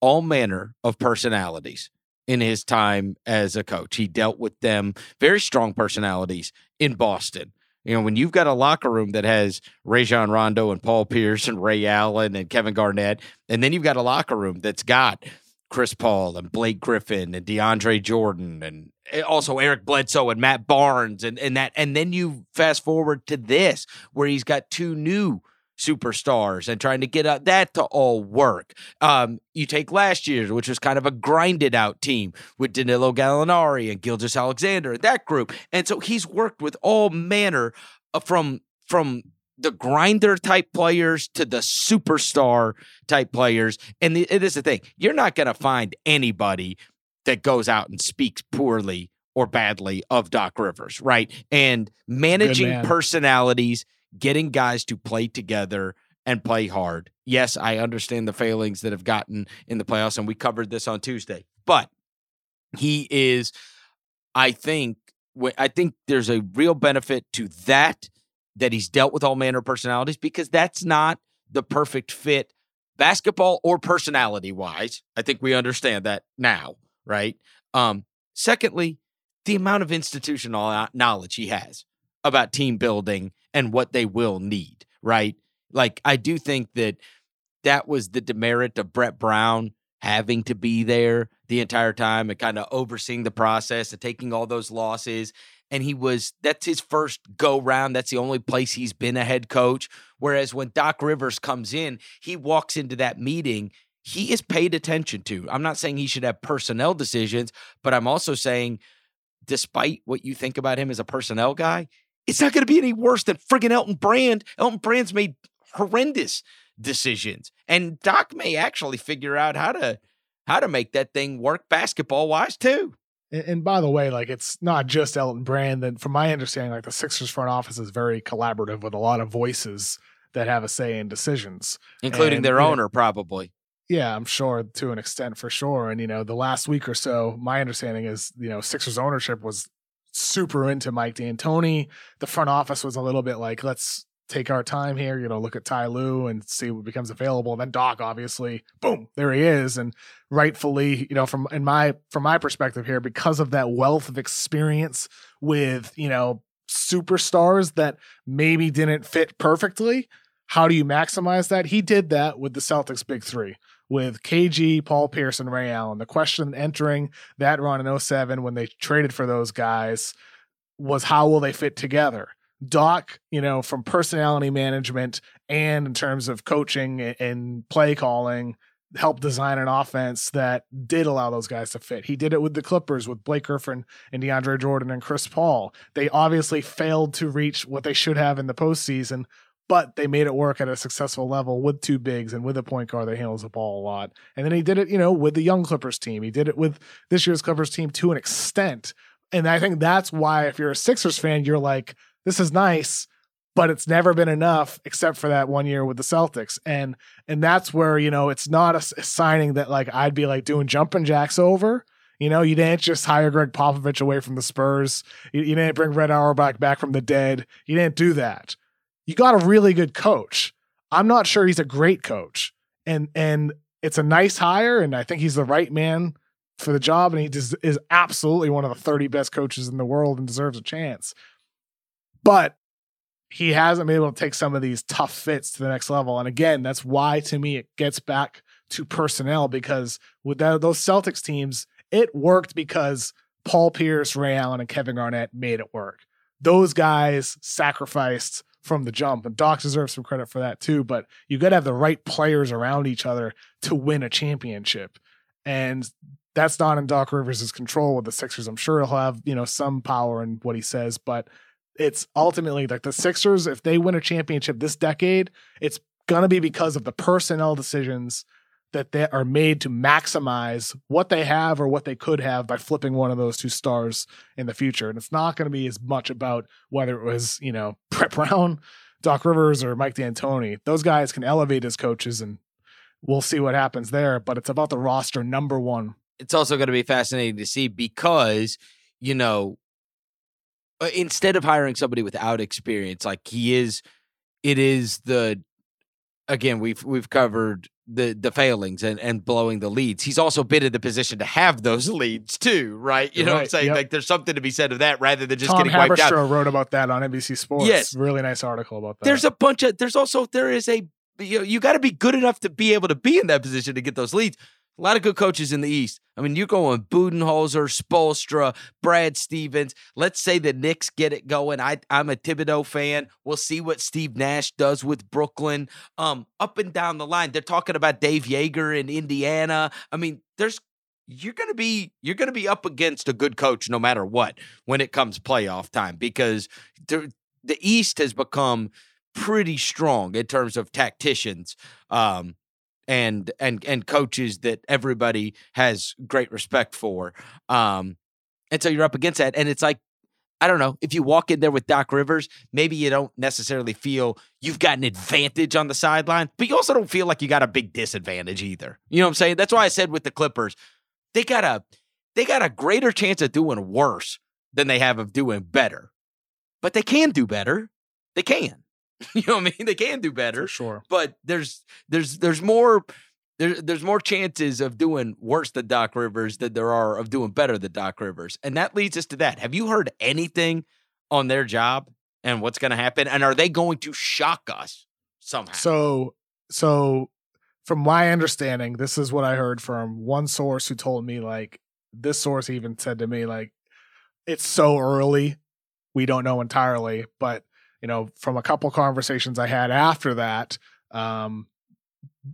all manner of personalities in his time as a coach. He dealt with them very strong personalities in Boston. You know, when you've got a locker room that has Rajon Rondo and Paul Pierce and Ray Allen and Kevin Garnett, and then you've got a locker room that's got Chris Paul and Blake Griffin and DeAndre Jordan and eh, also Eric Bledsoe and Matt Barnes and, and that and then you fast forward to this where he's got two new superstars and trying to get that to all work. Um, you take last year's, which was kind of a grinded out team with Danilo Gallinari and Gilgeous-Alexander and that group, and so he's worked with all manner of, from from the grinder type players to the superstar type players. And the, it is the thing you're not going to find anybody that goes out and speaks poorly or badly of Doc Rivers, right? And managing personalities getting guys to play together and play hard. Yes, I understand the failings that have gotten in the playoffs, and we covered this on Tuesday. But he is, I think, I think there's a real benefit to that that he's dealt with all manner of personalities because that's not the perfect fit, basketball or personality wise. I think we understand that now, right? Um, secondly, the amount of institutional knowledge he has about team building and what they will need, right? Like, I do think that that was the demerit of Brett Brown having to be there the entire time and kind of overseeing the process and taking all those losses. And he was, that's his first go round. That's the only place he's been a head coach. Whereas when Doc Rivers comes in, he walks into that meeting he is paid attention to. I'm not saying he should have personnel decisions, but I'm also saying, despite what you think about him as a personnel guy, it's not going to be any worse than friggin' Elton Brand. Elton Brand's made horrendous decisions, and Doc may actually figure out how to how to make that thing work basketball wise too. And, and by the way, like it's not just Elton Brand. That from my understanding, like the Sixers front office is very collaborative with a lot of voices that have a say in decisions, including and, their owner, know, probably. Yeah, I'm sure to an extent for sure. And you know, the last week or so, my understanding is you know Sixers ownership was super into Mike D'Antoni. The front office was a little bit like, let's take our time here, you know, look at Ty Lue and see what becomes available. And then Doc, obviously, boom, there he is. And rightfully, you know, from in my from my perspective here, because of that wealth of experience with, you know, superstars that maybe didn't fit perfectly, how do you maximize that? He did that with the Celtics big three with KG, Paul Pierce, and Ray Allen. The question entering that run in 07 when they traded for those guys was how will they fit together? Doc, you know, from personality management and in terms of coaching and play calling, helped design an offense that did allow those guys to fit. He did it with the Clippers with Blake Griffin and DeAndre Jordan and Chris Paul. They obviously failed to reach what they should have in the postseason, but they made it work at a successful level with two bigs and with a point guard that handles the ball a lot. And then he did it, you know, with the young Clippers team. He did it with this year's Clippers team to an extent. And I think that's why, if you're a Sixers fan, you're like, this is nice, but it's never been enough except for that one year with the Celtics. And and that's where, you know, it's not a, a signing that like I'd be like doing jumping jacks over. You know, you didn't just hire Gregg Popovich away from the Spurs. You, you didn't bring Red Auerbach back from the dead. You didn't do that you got a really good coach. I'm not sure he's a great coach. And and it's a nice hire and I think he's the right man for the job and he is absolutely one of the 30 best coaches in the world and deserves a chance. But he hasn't been able to take some of these tough fits to the next level. And again, that's why to me it gets back to personnel because with that, those Celtics teams, it worked because Paul Pierce, Ray Allen, and Kevin Garnett made it work. Those guys sacrificed from the jump. And Doc deserves some credit for that too. But you got to have the right players around each other to win a championship. And that's not in Doc Rivers' control with the Sixers. I'm sure he'll have, you know, some power in what he says, but it's ultimately like the Sixers, if they win a championship this decade, it's gonna be because of the personnel decisions that they are made to maximize what they have or what they could have by flipping one of those two stars in the future. And it's not going to be as much about whether it was, you know, Brett Brown, Doc Rivers, or Mike D'Antoni. Those guys can elevate as coaches and we'll see what happens there. But it's about the roster number one. It's also going to be fascinating to see because, you know, uh, instead of hiring somebody without experience, like he is, it is the again we've we've covered the the failings and and blowing the leads. He's also been in the position to have those leads too, right? You You're know what I'm saying? yep. Like there's something to be said of that rather than just Tom getting wiped out. Haberstroh wrote about that on NBC Sports. Yes. really nice article about that. There's a bunch of there's also there is a you know, you got to be good enough to be able to be in that position to get those leads. A lot of good coaches in the East. I mean, you're going Budenholzer, Spoelstra, Brad Stevens. Let's say the Knicks get it going. I, I'm a Thibodeau fan. We'll see what Steve Nash does with Brooklyn. Um, up and down the line, they're talking about Dave Joerger in Indiana. I mean, there's you're gonna be you're gonna be up against a good coach no matter what when it comes playoff time because the the East has become pretty strong in terms of tacticians um, and and and coaches that everybody has great respect for. Um, and so you're up against that, and it's like I don't know if you walk in there with Doc Rivers, maybe you don't necessarily feel you've got an advantage on the sideline, but you also don't feel like you got a big disadvantage either. You know what I'm saying? That's why I said with the Clippers, they got a they got a greater chance of doing worse than they have of doing better. But they can do better. They can. You know what I mean? They can do better for sure. but there's there's there's more there, there's more chances of doing worse than Doc Rivers than there are of doing better than Doc Rivers. And that leads us to that. Have you heard anything on their job and what's going to happen? And are they going to shock us somehow? So, so from my understanding, this is what I heard from one source who told me like this source even said to me like it's so early, we don't know entirely, but you know, from a couple conversations I had after that, um,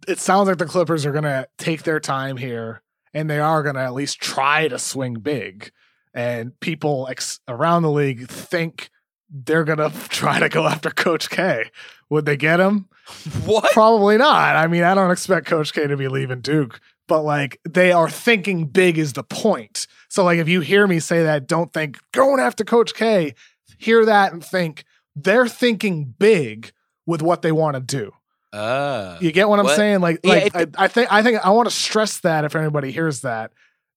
it sounds like the Clippers are going to take their time here and they are going to at least try to swing big. And people ex- around the league think they're going to try to go after Coach K. Would they get him? what? Probably not. I mean, I don't expect Coach K to be leaving Duke, but like they are thinking big is the point. So, like, if you hear me say that, don't think going after Coach K. Hear that and think they're thinking big with what they want to do. Uh, You get what I'm What? saying? Like, Yeah, like I, I think I think I want to stress that if anybody hears that,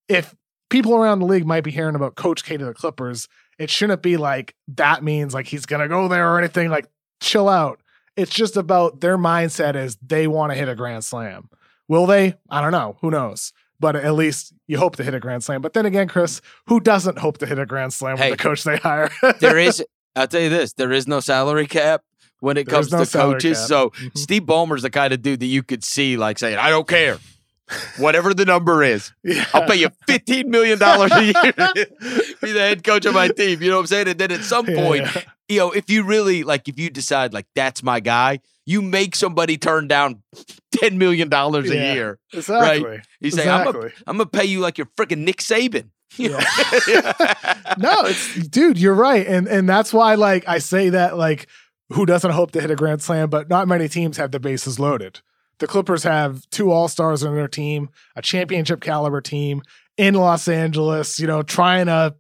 if people around the league might be hearing about Coach K to the Clippers, it shouldn't be like that means like he's gonna go there or anything. Like, chill out. It's just about their mindset is they want to hit a grand slam. Will they? I don't know. Who knows? But at least you hope to hit a grand slam. But then again, Chris, who doesn't hope to hit a grand slam Hey. with the coach they hire? there is, I'll tell you this, there is no salary cap when it There comes no to coaches. cap. So Mhm. Steve Ballmer's the kind of dude that you could see like saying, I don't care. Whatever the number is, Yeah. I'll pay you $15 million a year to be the head coach of my team. You know what I'm saying? And then at some point, yeah. you know, if you really like, if you decide like that's my guy, you make somebody turn down $10 million a Yeah. year. Exactly. You say, I'm exactly. I'm going to pay you like you're freaking Nick Saban. Know? no, it's dude, you're right. And and that's why like I say that like who doesn't hope to hit a grand slam, but not many teams have the bases loaded. The Clippers have two all-stars on their team, a championship caliber team in Los Angeles, you know, trying to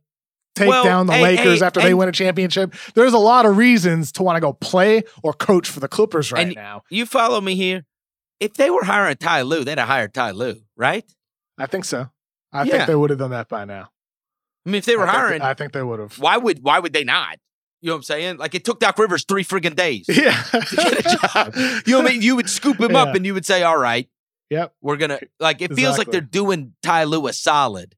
take Well, down the hey, Lakers hey, after they win a championship. There's a lot of reasons to want to go play or coach for the Clippers right And- now. you follow me here? If they were hiring Ty Lue, they'd have hired Ty Lue, right? I think so. I Yeah. think they would have done that by now. I mean, if they were I think- hiring, I think they would have. why would why would they not? You know what I'm saying? Like it took Doc Rivers three friggin' days to Yeah. get a job. You know what I mean? You would scoop him up and you would say, "All right, Yep. we're gonna like." It feels like they're doing Ty Lue a solid.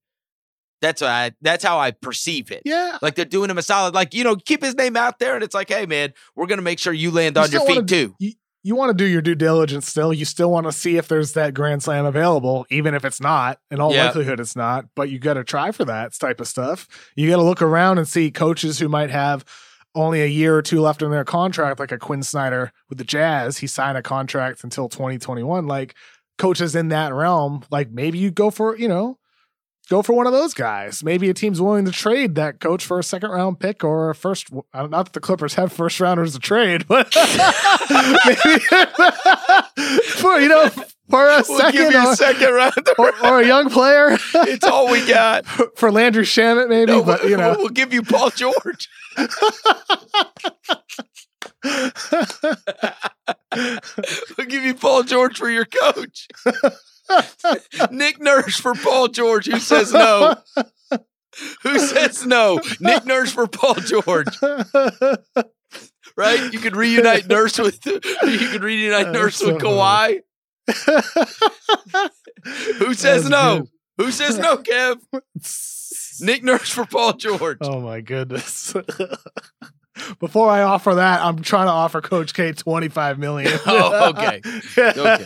That's I. That's how I perceive it. Yeah. Like they're doing him a solid. Like you know, keep his name out there, and it's like, hey man, we're gonna make sure you land You on your feet wanna- too. you want to do your due diligence still. You still want to see if there's that grand slam available, even if it's not. In all Yeah. likelihood, it's not. But you got to try for that type of stuff. You got to look around and see coaches who might have only a year or two left in their contract, like a Quinn Snyder with the Jazz. He signed a contract until 2021. Like coaches in that realm, like maybe you go for you know. Go for one of those guys. Maybe a team's willing to trade that coach for a second round pick or a first. Don't- uh, that the Clippers have first rounders to trade, but for you know for a We'll second give you or, a second round. or, or a young player it's all we got. for Landry Shamet, maybe. No, but you know, we'll give you Paul George. We'll give you Paul George for your coach. Nick Nurse for Paul George. Who says no? Who says no? Nick Nurse for Paul George, right? You could reunite Nurse with you could reunite Nurse with Kawhi. Who says no? Who says no, Kev? Nick Nurse for Paul George. Oh my goodness. Before I offer that, I'm trying to offer Coach K 25 million. Oh, okay. Okay.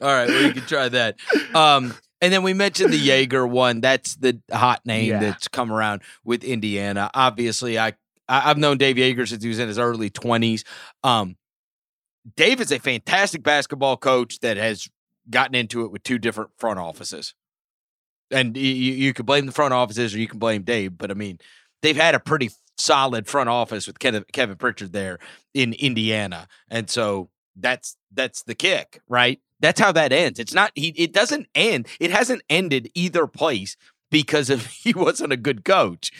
All right, well, you can try that. Um, and then we mentioned the Joerger one. That's the hot name Yeah. that's come around with Indiana. Obviously, I, I I've known Dave Joerger since he was in his early twenties. Um, Dave is a fantastic basketball coach that has gotten into it with two different front offices. And you, you could blame the front offices or you can blame Dave, but I mean, they've had a pretty solid front office with Kevin, Pritchard there in Indiana, and so that's that's the kick, right? That's how that ends. It's not he. It doesn't end. It hasn't ended either place because of he wasn't a good coach.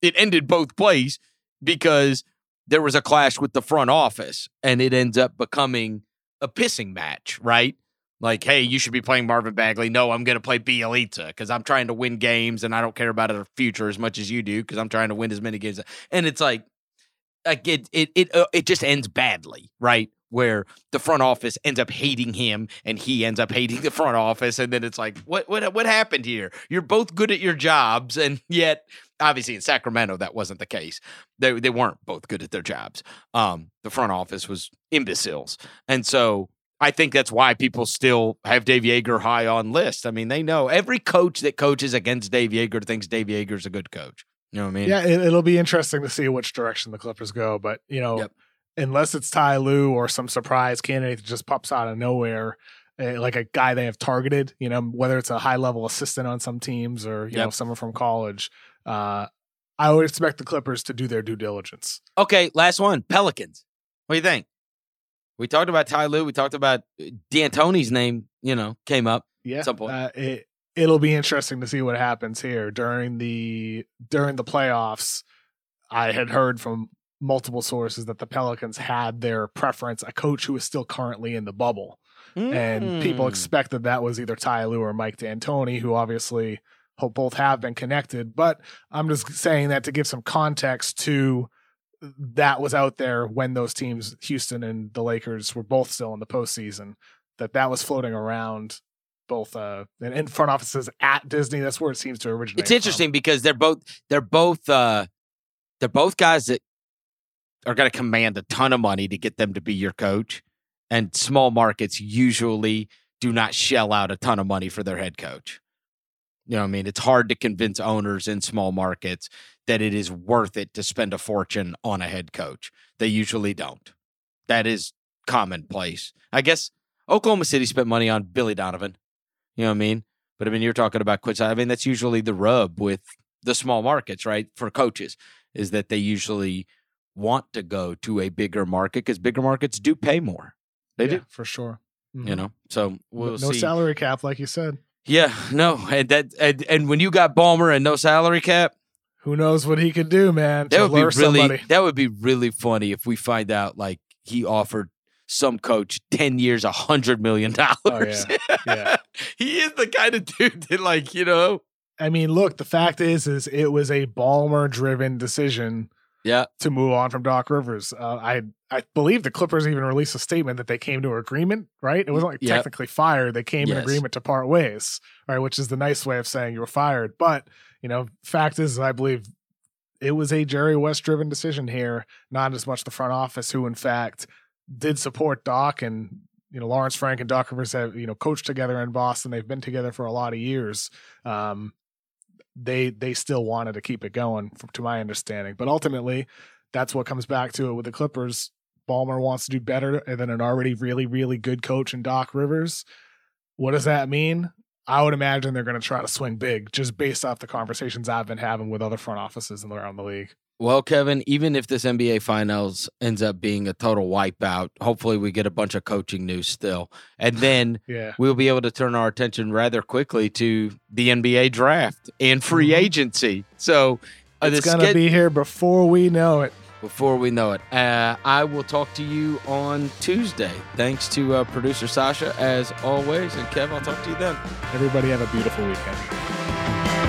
It ended both place because there was a clash with the front office, and it ends up becoming a pissing match, right? Like, hey, you should be playing Marvin Bagley. No, I'm going to play Bjelica because I'm trying to win games, and I don't care about our future as much as you do because I'm trying to win as many games. And it's like, like it it it uh, it just ends badly, right? Where the front office ends up hating him, and he ends up hating the front office, and then it's like, what what what happened here? You're both good at your jobs, and yet, obviously, in Sacramento, that wasn't the case. They they weren't both good at their jobs. Um, the front office was imbeciles, and so I think that's why people still have Dave Joerger high on list. I mean, they know every coach that coaches against Dave Joerger thinks Dave Joerger's a good coach. You know what I mean? Yeah, it, it'll be interesting to see which direction the Clippers go. But, you know, Yep. unless it's Ty Lue or some surprise candidate that just pops out of nowhere, eh, like a guy they have targeted, you know, whether it's a high level assistant on some teams or, you know, someone from college, uh, I would expect the Clippers to do their due diligence. Okay, last one. Pelicans. What do you think? We talked about Ty Lue. We talked about uh, D'Antoni's name. You know, came up. Yeah, some point. Uh, it it'll be interesting to see what happens here during the during the playoffs. I had heard from multiple sources that the Pelicans had their preference, a coach who is still currently in the bubble, and people Mm. expected that was either Ty Lue or Mike D'Antoni, who obviously both have been connected. But I'm just saying that to give some context to that was out there when those teams, Houston and the Lakers, were both still in the postseason. That that was floating around both uh in- front offices at Disney. That's where it seems to originate. It's from. interesting because they're both they're both uh they're both guys that are going to command a ton of money to get them to be your coach, and small markets usually do not shell out a ton of money for their head coach. You know, what I mean, it's hard to convince owners in small markets that it is worth it to spend a fortune on a head coach. They usually don't. That is commonplace. I guess Oklahoma City spent money on Billy Donovan. You know what I mean? But I mean, you're talking about quits. I mean, that's usually the rub with the small markets, right? For coaches, is that they usually want to go to a bigger market because bigger markets do pay more. They Yeah, do, for sure. you Mhm. know. So we'll no see. salary cap, like you said. Yeah, no, and that and, and when you got Ballmer and no salary cap, Who knows what he could do, man? that would be really somebody. that would be really funny if we find out like he offered some coach ten years, a hundred million dollars. Oh, yeah. he is the kind of dude that like you know. I mean, look, the fact is, is it was a Ballmer driven decision Yeah, to move on from Doc Rivers. Uh, I I believe the Clippers even released a statement that they came to an agreement, right? It wasn't like Yep. technically fired; they came in agreement to part ways, right? Which is the nice way of saying you were fired. But you know, fact is, I believe it was a Jerry West driven decision here, not as much the front office, who in fact did support Doc and. You know, Lawrence Frank and Doc Rivers have you know coached together in Boston. They've been together for a lot of years. Um, they they still wanted to keep it going, from, to my understanding. But ultimately, that's what comes back to it with the Clippers. Ballmer wants to do better than an already really really good coach in Doc Rivers. What does that mean? I would imagine they're going to try to swing big, just based off the conversations I've been having with other front offices around the league. Well, Kevin, even if this NBA Finals ends up being a total wipeout, hopefully we get a bunch of coaching news still. And then Yeah, we'll be able to turn our attention rather quickly to the NBA draft and free Mhm. agency. So uh, it's going to be here before we know it. Before we know it. Uh, I will talk to you on Tuesday. Thanks to uh, producer Sasha, as always. And Kev, I'll talk to you then. Everybody have a beautiful weekend.